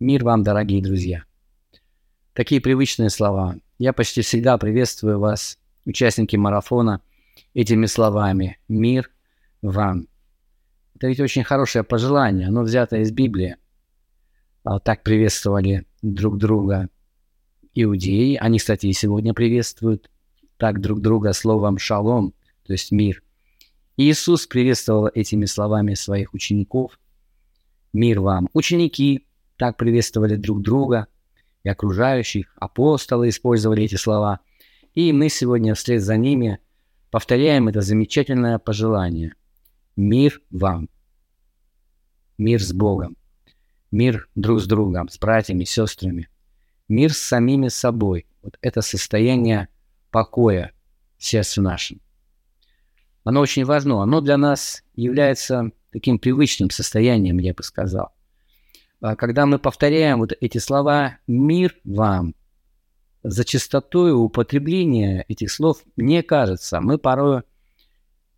Мир вам, дорогие друзья. Такие привычные слова. Я почти всегда приветствую вас, участники марафона, этими словами. Мир вам. Это ведь очень хорошее пожелание, оно взято из Библии. А так приветствовали друг друга иудеи. Они, кстати, и сегодня приветствуют так друг друга словом «шалом», то есть «мир». Иисус приветствовал этими словами своих учеников. «Мир вам». Ученики так приветствовали друг друга и окружающих. Апостолы использовали эти слова. И мы сегодня вслед за ними повторяем это замечательное пожелание. Мир вам. Мир с Богом. Мир друг с другом, с братьями, сестрами. Мир с самими собой. Вот это состояние покоя в сердце нашем. Оно очень важно. Оно для нас является таким привычным состоянием, я бы сказал. А когда мы повторяем вот эти слова «мир вам», за частотой употребления этих слов, мне кажется, мы порой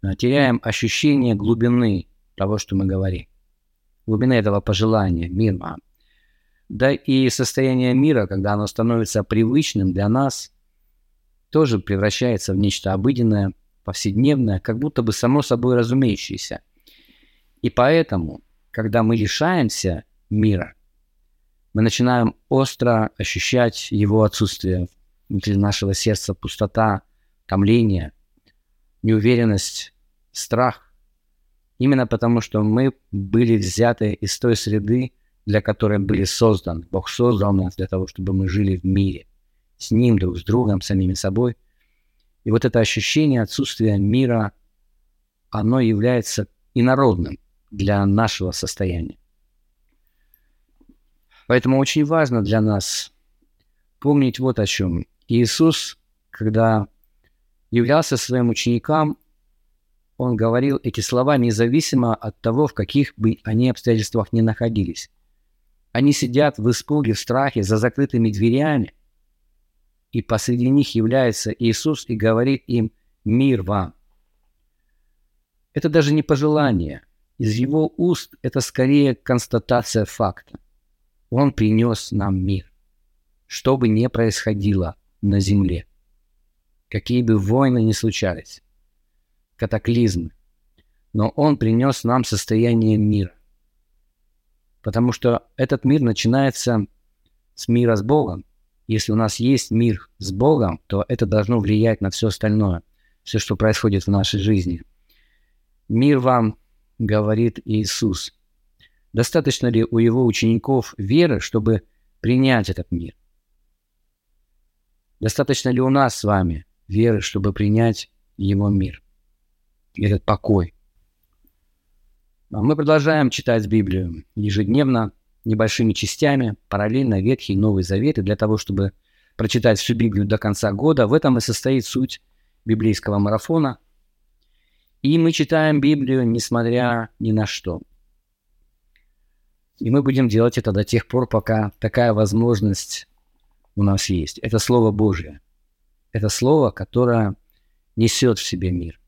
а, теряем ощущение глубины того, что мы говорим. Глубины этого пожелания, мир вам. Да и состояние мира, когда оно становится привычным для нас, тоже превращается в нечто обыденное, повседневное, как будто бы само собой разумеющееся. И поэтому, когда мы лишаемся мира. Мы начинаем остро ощущать его отсутствие внутри нашего сердца, пустота, томление, неуверенность, страх. Именно потому, что мы были взяты из той среды, для которой были созданы. Бог создал нас для того, чтобы мы жили в мире. С Ним, друг с другом, самими собой. И вот это ощущение отсутствия мира, оно является инородным для нашего состояния. Поэтому очень важно для нас помнить вот о чем. Иисус, когда являлся своим ученикам, он говорил эти слова независимо от того, в каких бы они обстоятельствах ни находились. Они сидят в испуге, в страхе, за закрытыми дверями, и посреди них является Иисус и говорит им «Мир вам». Это даже не пожелание. Из его уст это скорее констатация факта – он принес нам мир. Что бы ни происходило на земле, какие бы войны ни случались, катаклизмы, но Он принес нам состояние мира. Потому что этот мир начинается с мира с Богом. Если у нас есть мир с Богом, то это должно влиять на все остальное, все, что происходит в нашей жизни. Мир вам, говорит Иисус – Достаточно ли у его учеников веры, чтобы принять этот мир? Достаточно ли у нас с вами веры, чтобы принять его мир, этот покой? А мы продолжаем читать Библию ежедневно, небольшими частями, параллельно Ветхий и Новый и для того, чтобы прочитать всю Библию до конца года, в этом и состоит суть библейского марафона. И мы читаем Библию, несмотря ни на что. И мы будем делать это до тех пор, пока такая возможность у нас есть. Это Слово Божье. Это Слово, которое несет в себе мир.